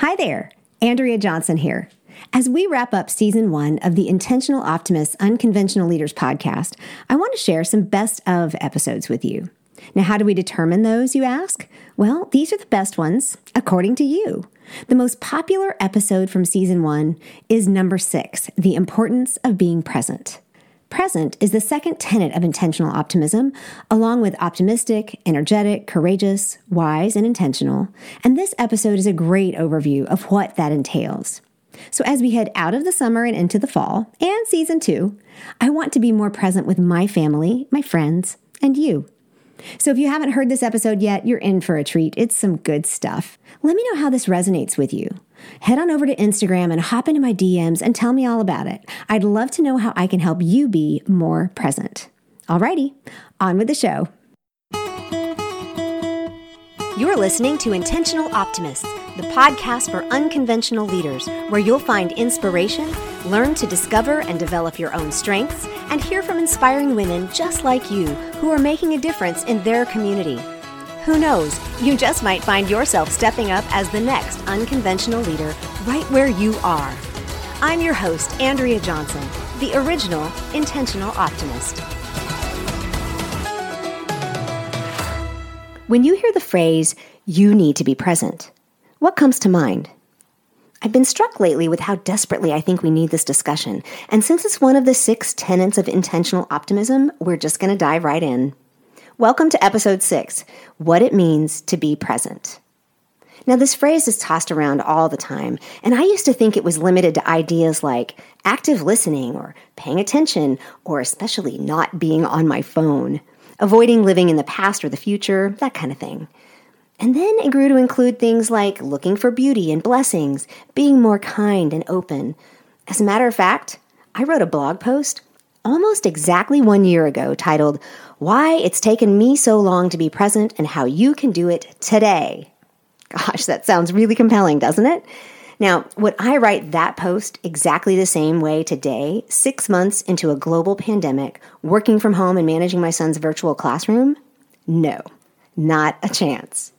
Hi there, Andrea Johnson here. As we wrap up season one of the Intentional Optimists Unconventional Leaders podcast, I want to share some best of episodes with you. Now, how do we determine those, you ask? Well, these are the best ones, according to you. The most popular episode from season one is number six The Importance of Being Present. Present is the second tenet of intentional optimism, along with optimistic, energetic, courageous, wise, and intentional. And this episode is a great overview of what that entails. So, as we head out of the summer and into the fall and season two, I want to be more present with my family, my friends, and you. So, if you haven't heard this episode yet, you're in for a treat. It's some good stuff. Let me know how this resonates with you head on over to Instagram and hop into my DMs and tell me all about it. I'd love to know how I can help you be more present. Alrighty, on with the show. You're listening to Intentional Optimists, the podcast for unconventional leaders, where you'll find inspiration, learn to discover and develop your own strengths, and hear from inspiring women just like you who are making a difference in their community. Who knows? You just might find yourself stepping up as the next unconventional leader right where you are. I'm your host, Andrea Johnson, the original intentional optimist. When you hear the phrase, you need to be present, what comes to mind? I've been struck lately with how desperately I think we need this discussion. And since it's one of the six tenets of intentional optimism, we're just going to dive right in. Welcome to episode six What It Means to Be Present. Now, this phrase is tossed around all the time, and I used to think it was limited to ideas like active listening or paying attention, or especially not being on my phone, avoiding living in the past or the future, that kind of thing. And then it grew to include things like looking for beauty and blessings, being more kind and open. As a matter of fact, I wrote a blog post almost exactly one year ago titled, Why It's Taken Me So Long to Be Present and How You Can Do It Today. Gosh, that sounds really compelling, doesn't it? Now, would I write that post exactly the same way today, six months into a global pandemic, working from home and managing my son's virtual classroom? No, not a chance.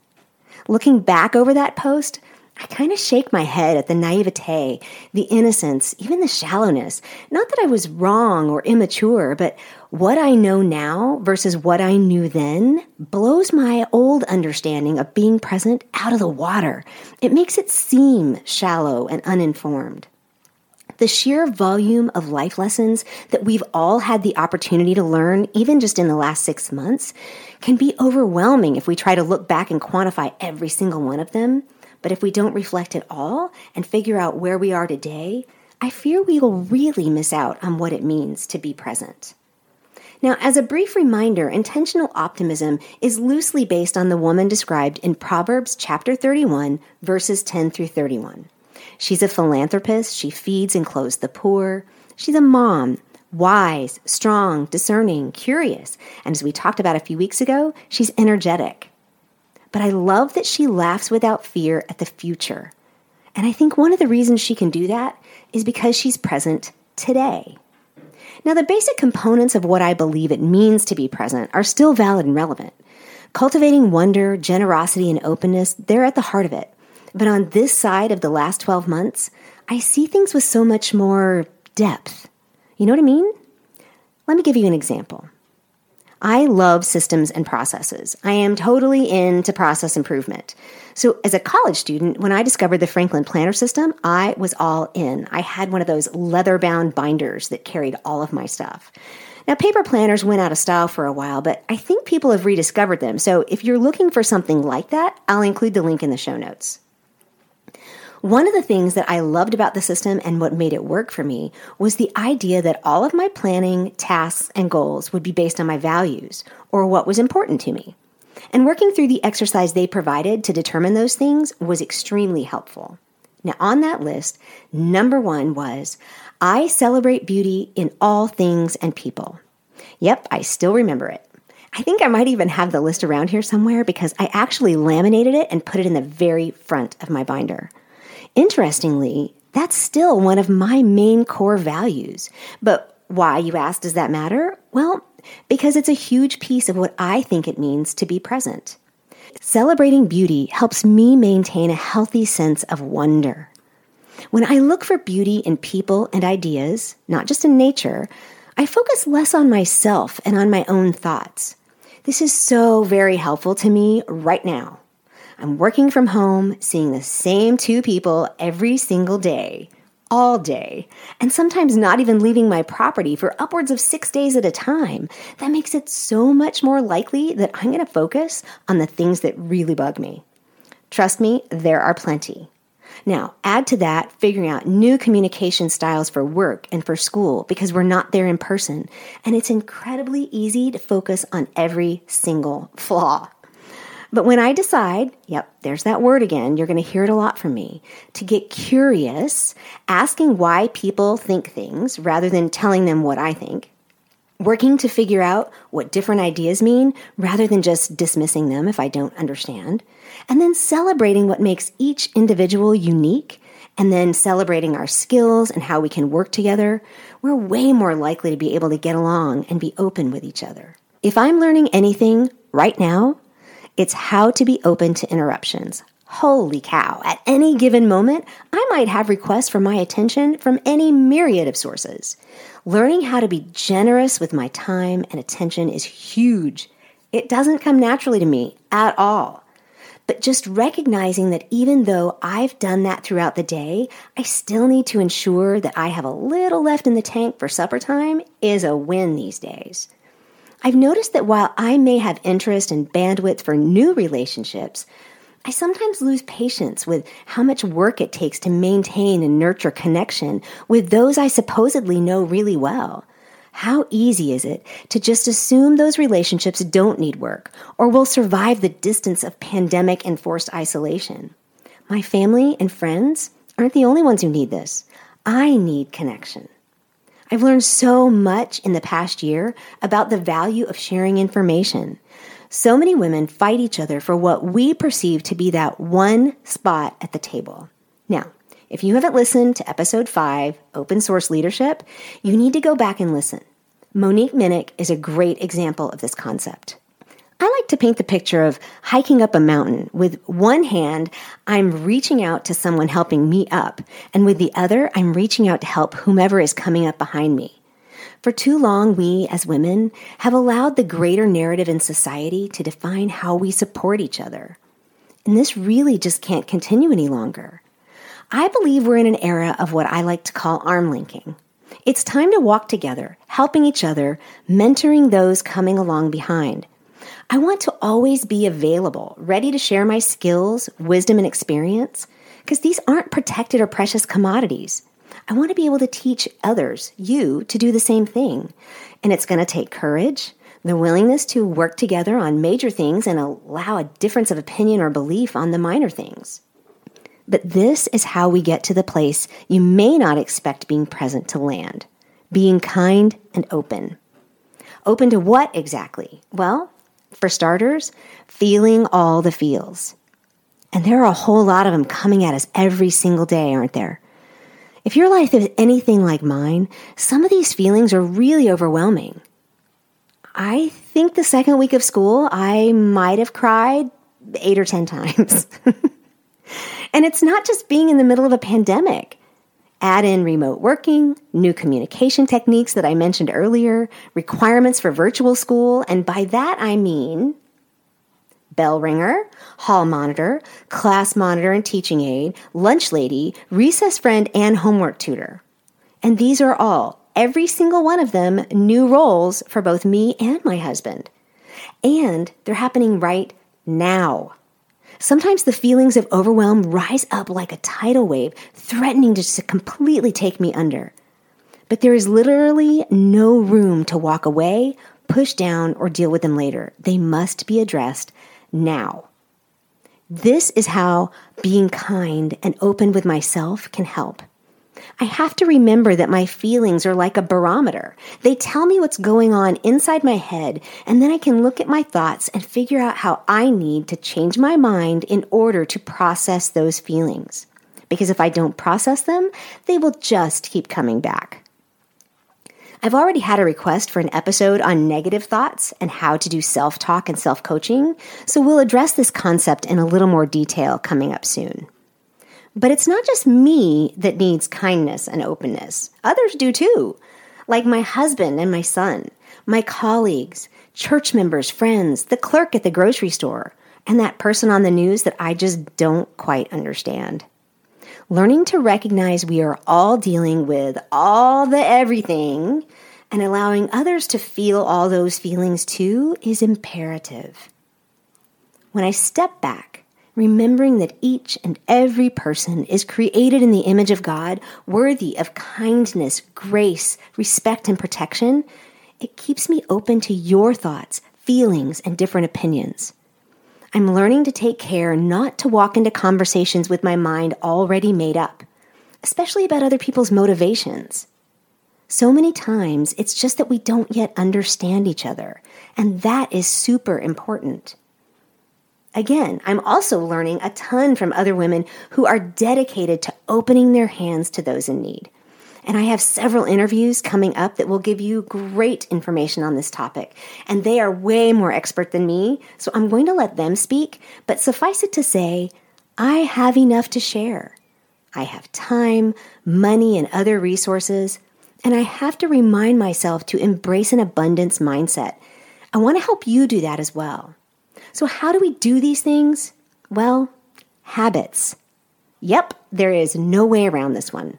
Looking back over that post, I kind of shake my head at the naivete, the innocence, even the shallowness. Not that I was wrong or immature, but what I know now versus what I knew then blows my old understanding of being present out of the water. It makes it seem shallow and uninformed. The sheer volume of life lessons that we've all had the opportunity to learn, even just in the last six months, can be overwhelming if we try to look back and quantify every single one of them. But if we don't reflect at all and figure out where we are today, I fear we will really miss out on what it means to be present. Now, as a brief reminder, intentional optimism is loosely based on the woman described in Proverbs chapter 31, verses 10 through 31. She's a philanthropist, she feeds and clothes the poor. She's a mom, wise, strong, discerning, curious, and as we talked about a few weeks ago, she's energetic. But I love that she laughs without fear at the future. And I think one of the reasons she can do that is because she's present today. Now, the basic components of what I believe it means to be present are still valid and relevant. Cultivating wonder, generosity, and openness, they're at the heart of it. But on this side of the last 12 months, I see things with so much more depth. You know what I mean? Let me give you an example. I love systems and processes. I am totally into process improvement. So, as a college student, when I discovered the Franklin Planner System, I was all in. I had one of those leather bound binders that carried all of my stuff. Now, paper planners went out of style for a while, but I think people have rediscovered them. So, if you're looking for something like that, I'll include the link in the show notes. One of the things that I loved about the system and what made it work for me was the idea that all of my planning, tasks, and goals would be based on my values or what was important to me. And working through the exercise they provided to determine those things was extremely helpful. Now, on that list, number one was I celebrate beauty in all things and people. Yep, I still remember it. I think I might even have the list around here somewhere because I actually laminated it and put it in the very front of my binder. Interestingly, that's still one of my main core values. But why, you ask, does that matter? Well, because it's a huge piece of what I think it means to be present. Celebrating beauty helps me maintain a healthy sense of wonder. When I look for beauty in people and ideas, not just in nature, I focus less on myself and on my own thoughts. This is so very helpful to me right now. I'm working from home, seeing the same two people every single day, all day, and sometimes not even leaving my property for upwards of six days at a time. That makes it so much more likely that I'm going to focus on the things that really bug me. Trust me, there are plenty. Now, add to that figuring out new communication styles for work and for school because we're not there in person. And it's incredibly easy to focus on every single flaw. But when I decide, yep, there's that word again, you're going to hear it a lot from me, to get curious, asking why people think things rather than telling them what I think, working to figure out what different ideas mean rather than just dismissing them if I don't understand, and then celebrating what makes each individual unique, and then celebrating our skills and how we can work together, we're way more likely to be able to get along and be open with each other. If I'm learning anything right now, it's how to be open to interruptions. Holy cow, at any given moment, I might have requests for my attention from any myriad of sources. Learning how to be generous with my time and attention is huge. It doesn't come naturally to me at all. But just recognizing that even though I've done that throughout the day, I still need to ensure that I have a little left in the tank for supper time is a win these days. I've noticed that while I may have interest and bandwidth for new relationships, I sometimes lose patience with how much work it takes to maintain and nurture connection with those I supposedly know really well. How easy is it to just assume those relationships don't need work or will survive the distance of pandemic enforced isolation? My family and friends aren't the only ones who need this. I need connection. I've learned so much in the past year about the value of sharing information. So many women fight each other for what we perceive to be that one spot at the table. Now, if you haven't listened to episode 5, Open Source Leadership, you need to go back and listen. Monique Minnick is a great example of this concept. I like to paint the picture of hiking up a mountain. With one hand, I'm reaching out to someone helping me up, and with the other, I'm reaching out to help whomever is coming up behind me. For too long, we as women have allowed the greater narrative in society to define how we support each other. And this really just can't continue any longer. I believe we're in an era of what I like to call arm linking. It's time to walk together, helping each other, mentoring those coming along behind. I want to always be available, ready to share my skills, wisdom, and experience, because these aren't protected or precious commodities. I want to be able to teach others, you, to do the same thing. And it's going to take courage, the willingness to work together on major things and allow a difference of opinion or belief on the minor things. But this is how we get to the place you may not expect being present to land being kind and open. Open to what exactly? Well, for starters, feeling all the feels. And there are a whole lot of them coming at us every single day, aren't there? If your life is anything like mine, some of these feelings are really overwhelming. I think the second week of school, I might have cried eight or 10 times. and it's not just being in the middle of a pandemic. Add in remote working, new communication techniques that I mentioned earlier, requirements for virtual school, and by that I mean bell ringer, hall monitor, class monitor and teaching aide, lunch lady, recess friend, and homework tutor. And these are all, every single one of them, new roles for both me and my husband. And they're happening right now. Sometimes the feelings of overwhelm rise up like a tidal wave, threatening to just completely take me under. But there is literally no room to walk away, push down, or deal with them later. They must be addressed now. This is how being kind and open with myself can help. I have to remember that my feelings are like a barometer. They tell me what's going on inside my head, and then I can look at my thoughts and figure out how I need to change my mind in order to process those feelings. Because if I don't process them, they will just keep coming back. I've already had a request for an episode on negative thoughts and how to do self talk and self coaching, so we'll address this concept in a little more detail coming up soon. But it's not just me that needs kindness and openness, others do too, like my husband and my son, my colleagues, church members, friends, the clerk at the grocery store, and that person on the news that I just don't quite understand. Learning to recognize we are all dealing with all the everything and allowing others to feel all those feelings too is imperative. When I step back, remembering that each and every person is created in the image of God, worthy of kindness, grace, respect, and protection, it keeps me open to your thoughts, feelings, and different opinions. I'm learning to take care not to walk into conversations with my mind already made up, especially about other people's motivations. So many times, it's just that we don't yet understand each other, and that is super important. Again, I'm also learning a ton from other women who are dedicated to opening their hands to those in need. And I have several interviews coming up that will give you great information on this topic. And they are way more expert than me, so I'm going to let them speak. But suffice it to say, I have enough to share. I have time, money, and other resources, and I have to remind myself to embrace an abundance mindset. I want to help you do that as well. So, how do we do these things? Well, habits. Yep, there is no way around this one.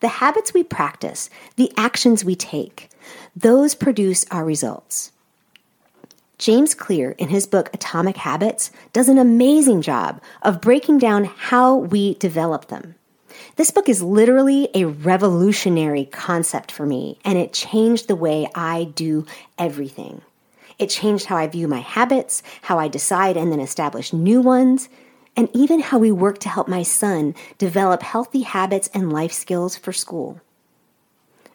The habits we practice, the actions we take, those produce our results. James Clear, in his book Atomic Habits, does an amazing job of breaking down how we develop them. This book is literally a revolutionary concept for me, and it changed the way I do everything. It changed how I view my habits, how I decide and then establish new ones, and even how we work to help my son develop healthy habits and life skills for school.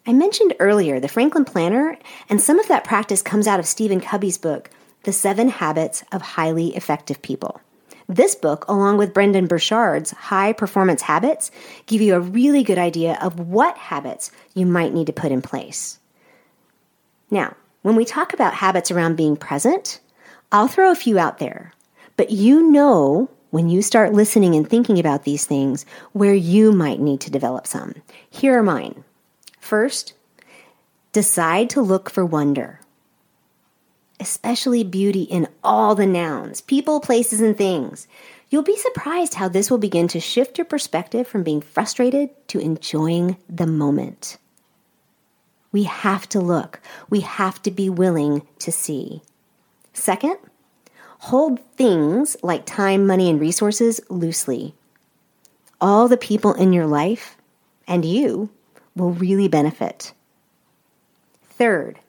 I mentioned earlier the Franklin Planner, and some of that practice comes out of Stephen Covey's book, The Seven Habits of Highly Effective People. This book, along with Brendon Burchard's High Performance Habits, give you a really good idea of what habits you might need to put in place. Now, when we talk about habits around being present, I'll throw a few out there, but you know when you start listening and thinking about these things where you might need to develop some. Here are mine. First, decide to look for wonder, especially beauty in all the nouns, people, places, and things. You'll be surprised how this will begin to shift your perspective from being frustrated to enjoying the moment. We have to look, we have to be willing to see. Second, Hold things like time, money, and resources loosely. All the people in your life and you will really benefit. Third,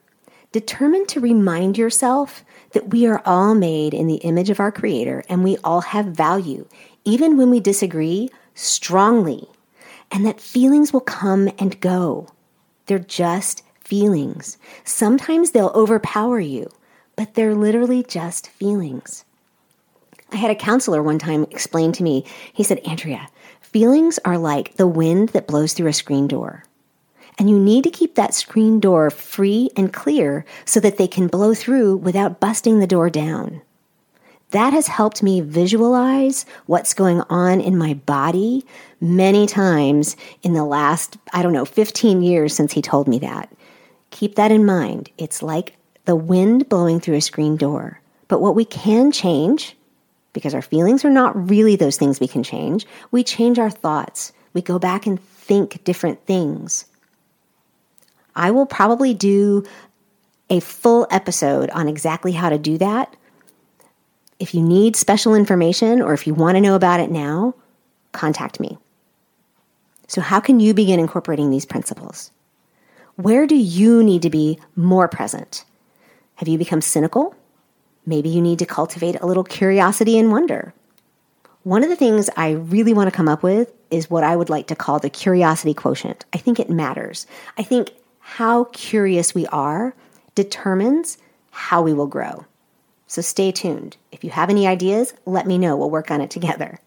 determine to remind yourself that we are all made in the image of our Creator and we all have value, even when we disagree strongly, and that feelings will come and go. They're just feelings. Sometimes they'll overpower you but they're literally just feelings. I had a counselor one time explain to me, he said, Andrea, feelings are like the wind that blows through a screen door. And you need to keep that screen door free and clear so that they can blow through without busting the door down. That has helped me visualize what's going on in my body many times in the last, I don't know, 15 years since he told me that. Keep that in mind. It's like the wind blowing through a screen door. But what we can change, because our feelings are not really those things we can change, we change our thoughts. We go back and think different things. I will probably do a full episode on exactly how to do that. If you need special information or if you want to know about it now, contact me. So, how can you begin incorporating these principles? Where do you need to be more present? Have you become cynical? Maybe you need to cultivate a little curiosity and wonder. One of the things I really want to come up with is what I would like to call the curiosity quotient. I think it matters. I think how curious we are determines how we will grow. So stay tuned. If you have any ideas, let me know. We'll work on it together.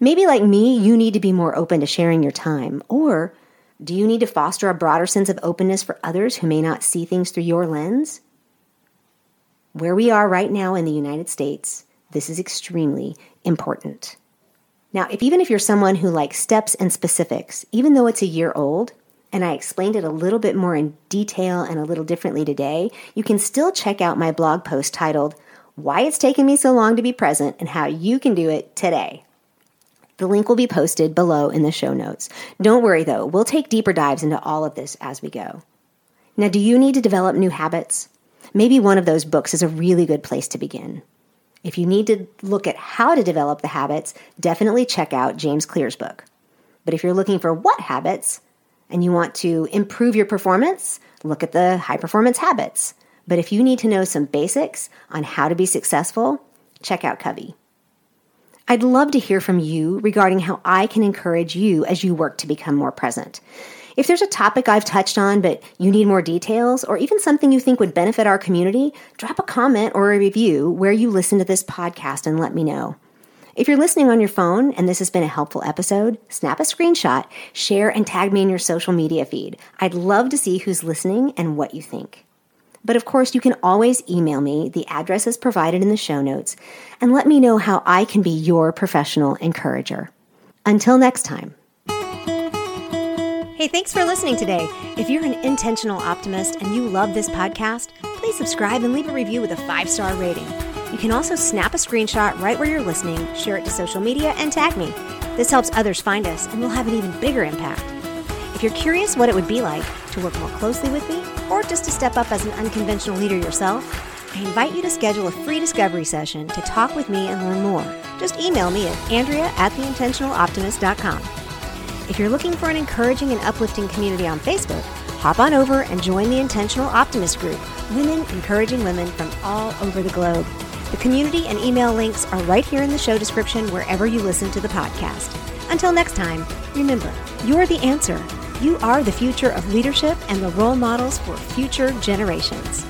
Maybe, like me, you need to be more open to sharing your time, or Do you need to foster a broader sense of openness for others who may not see things through your lens? Where we are right now in the United States, this is extremely important. Now, if even if you're someone who likes steps and specifics, even though it's a year old, and I explained it a little bit more in detail and a little differently today, you can still check out my blog post titled, Why It's Taken Me So Long to Be Present and How You Can Do It Today. The link will be posted below in the show notes. Don't worry though, we'll take deeper dives into all of this as we go. Now, do you need to develop new habits? Maybe one of those books is a really good place to begin. If you need to look at how to develop the habits, definitely check out James Clear's book. But if you're looking for what habits and you want to improve your performance, look at the high performance habits. But if you need to know some basics on how to be successful, check out Covey. I'd love to hear from you regarding how I can encourage you as you work to become more present. If there's a topic I've touched on, but you need more details, or even something you think would benefit our community, drop a comment or a review where you listen to this podcast and let me know. If you're listening on your phone and this has been a helpful episode, snap a screenshot, share, and tag me in your social media feed. I'd love to see who's listening and what you think. But of course, you can always email me. The address is provided in the show notes and let me know how I can be your professional encourager. Until next time. Hey, thanks for listening today. If you're an intentional optimist and you love this podcast, please subscribe and leave a review with a five star rating. You can also snap a screenshot right where you're listening, share it to social media, and tag me. This helps others find us and we'll have an even bigger impact. If you're curious what it would be like to work more closely with me, or just to step up as an unconventional leader yourself, I invite you to schedule a free discovery session to talk with me and learn more. Just email me at andrea at theintentionaloptimist.com. If you're looking for an encouraging and uplifting community on Facebook, hop on over and join the Intentional Optimist Group, women encouraging women from all over the globe. The community and email links are right here in the show description wherever you listen to the podcast. Until next time, remember, you're the answer. You are the future of leadership and the role models for future generations.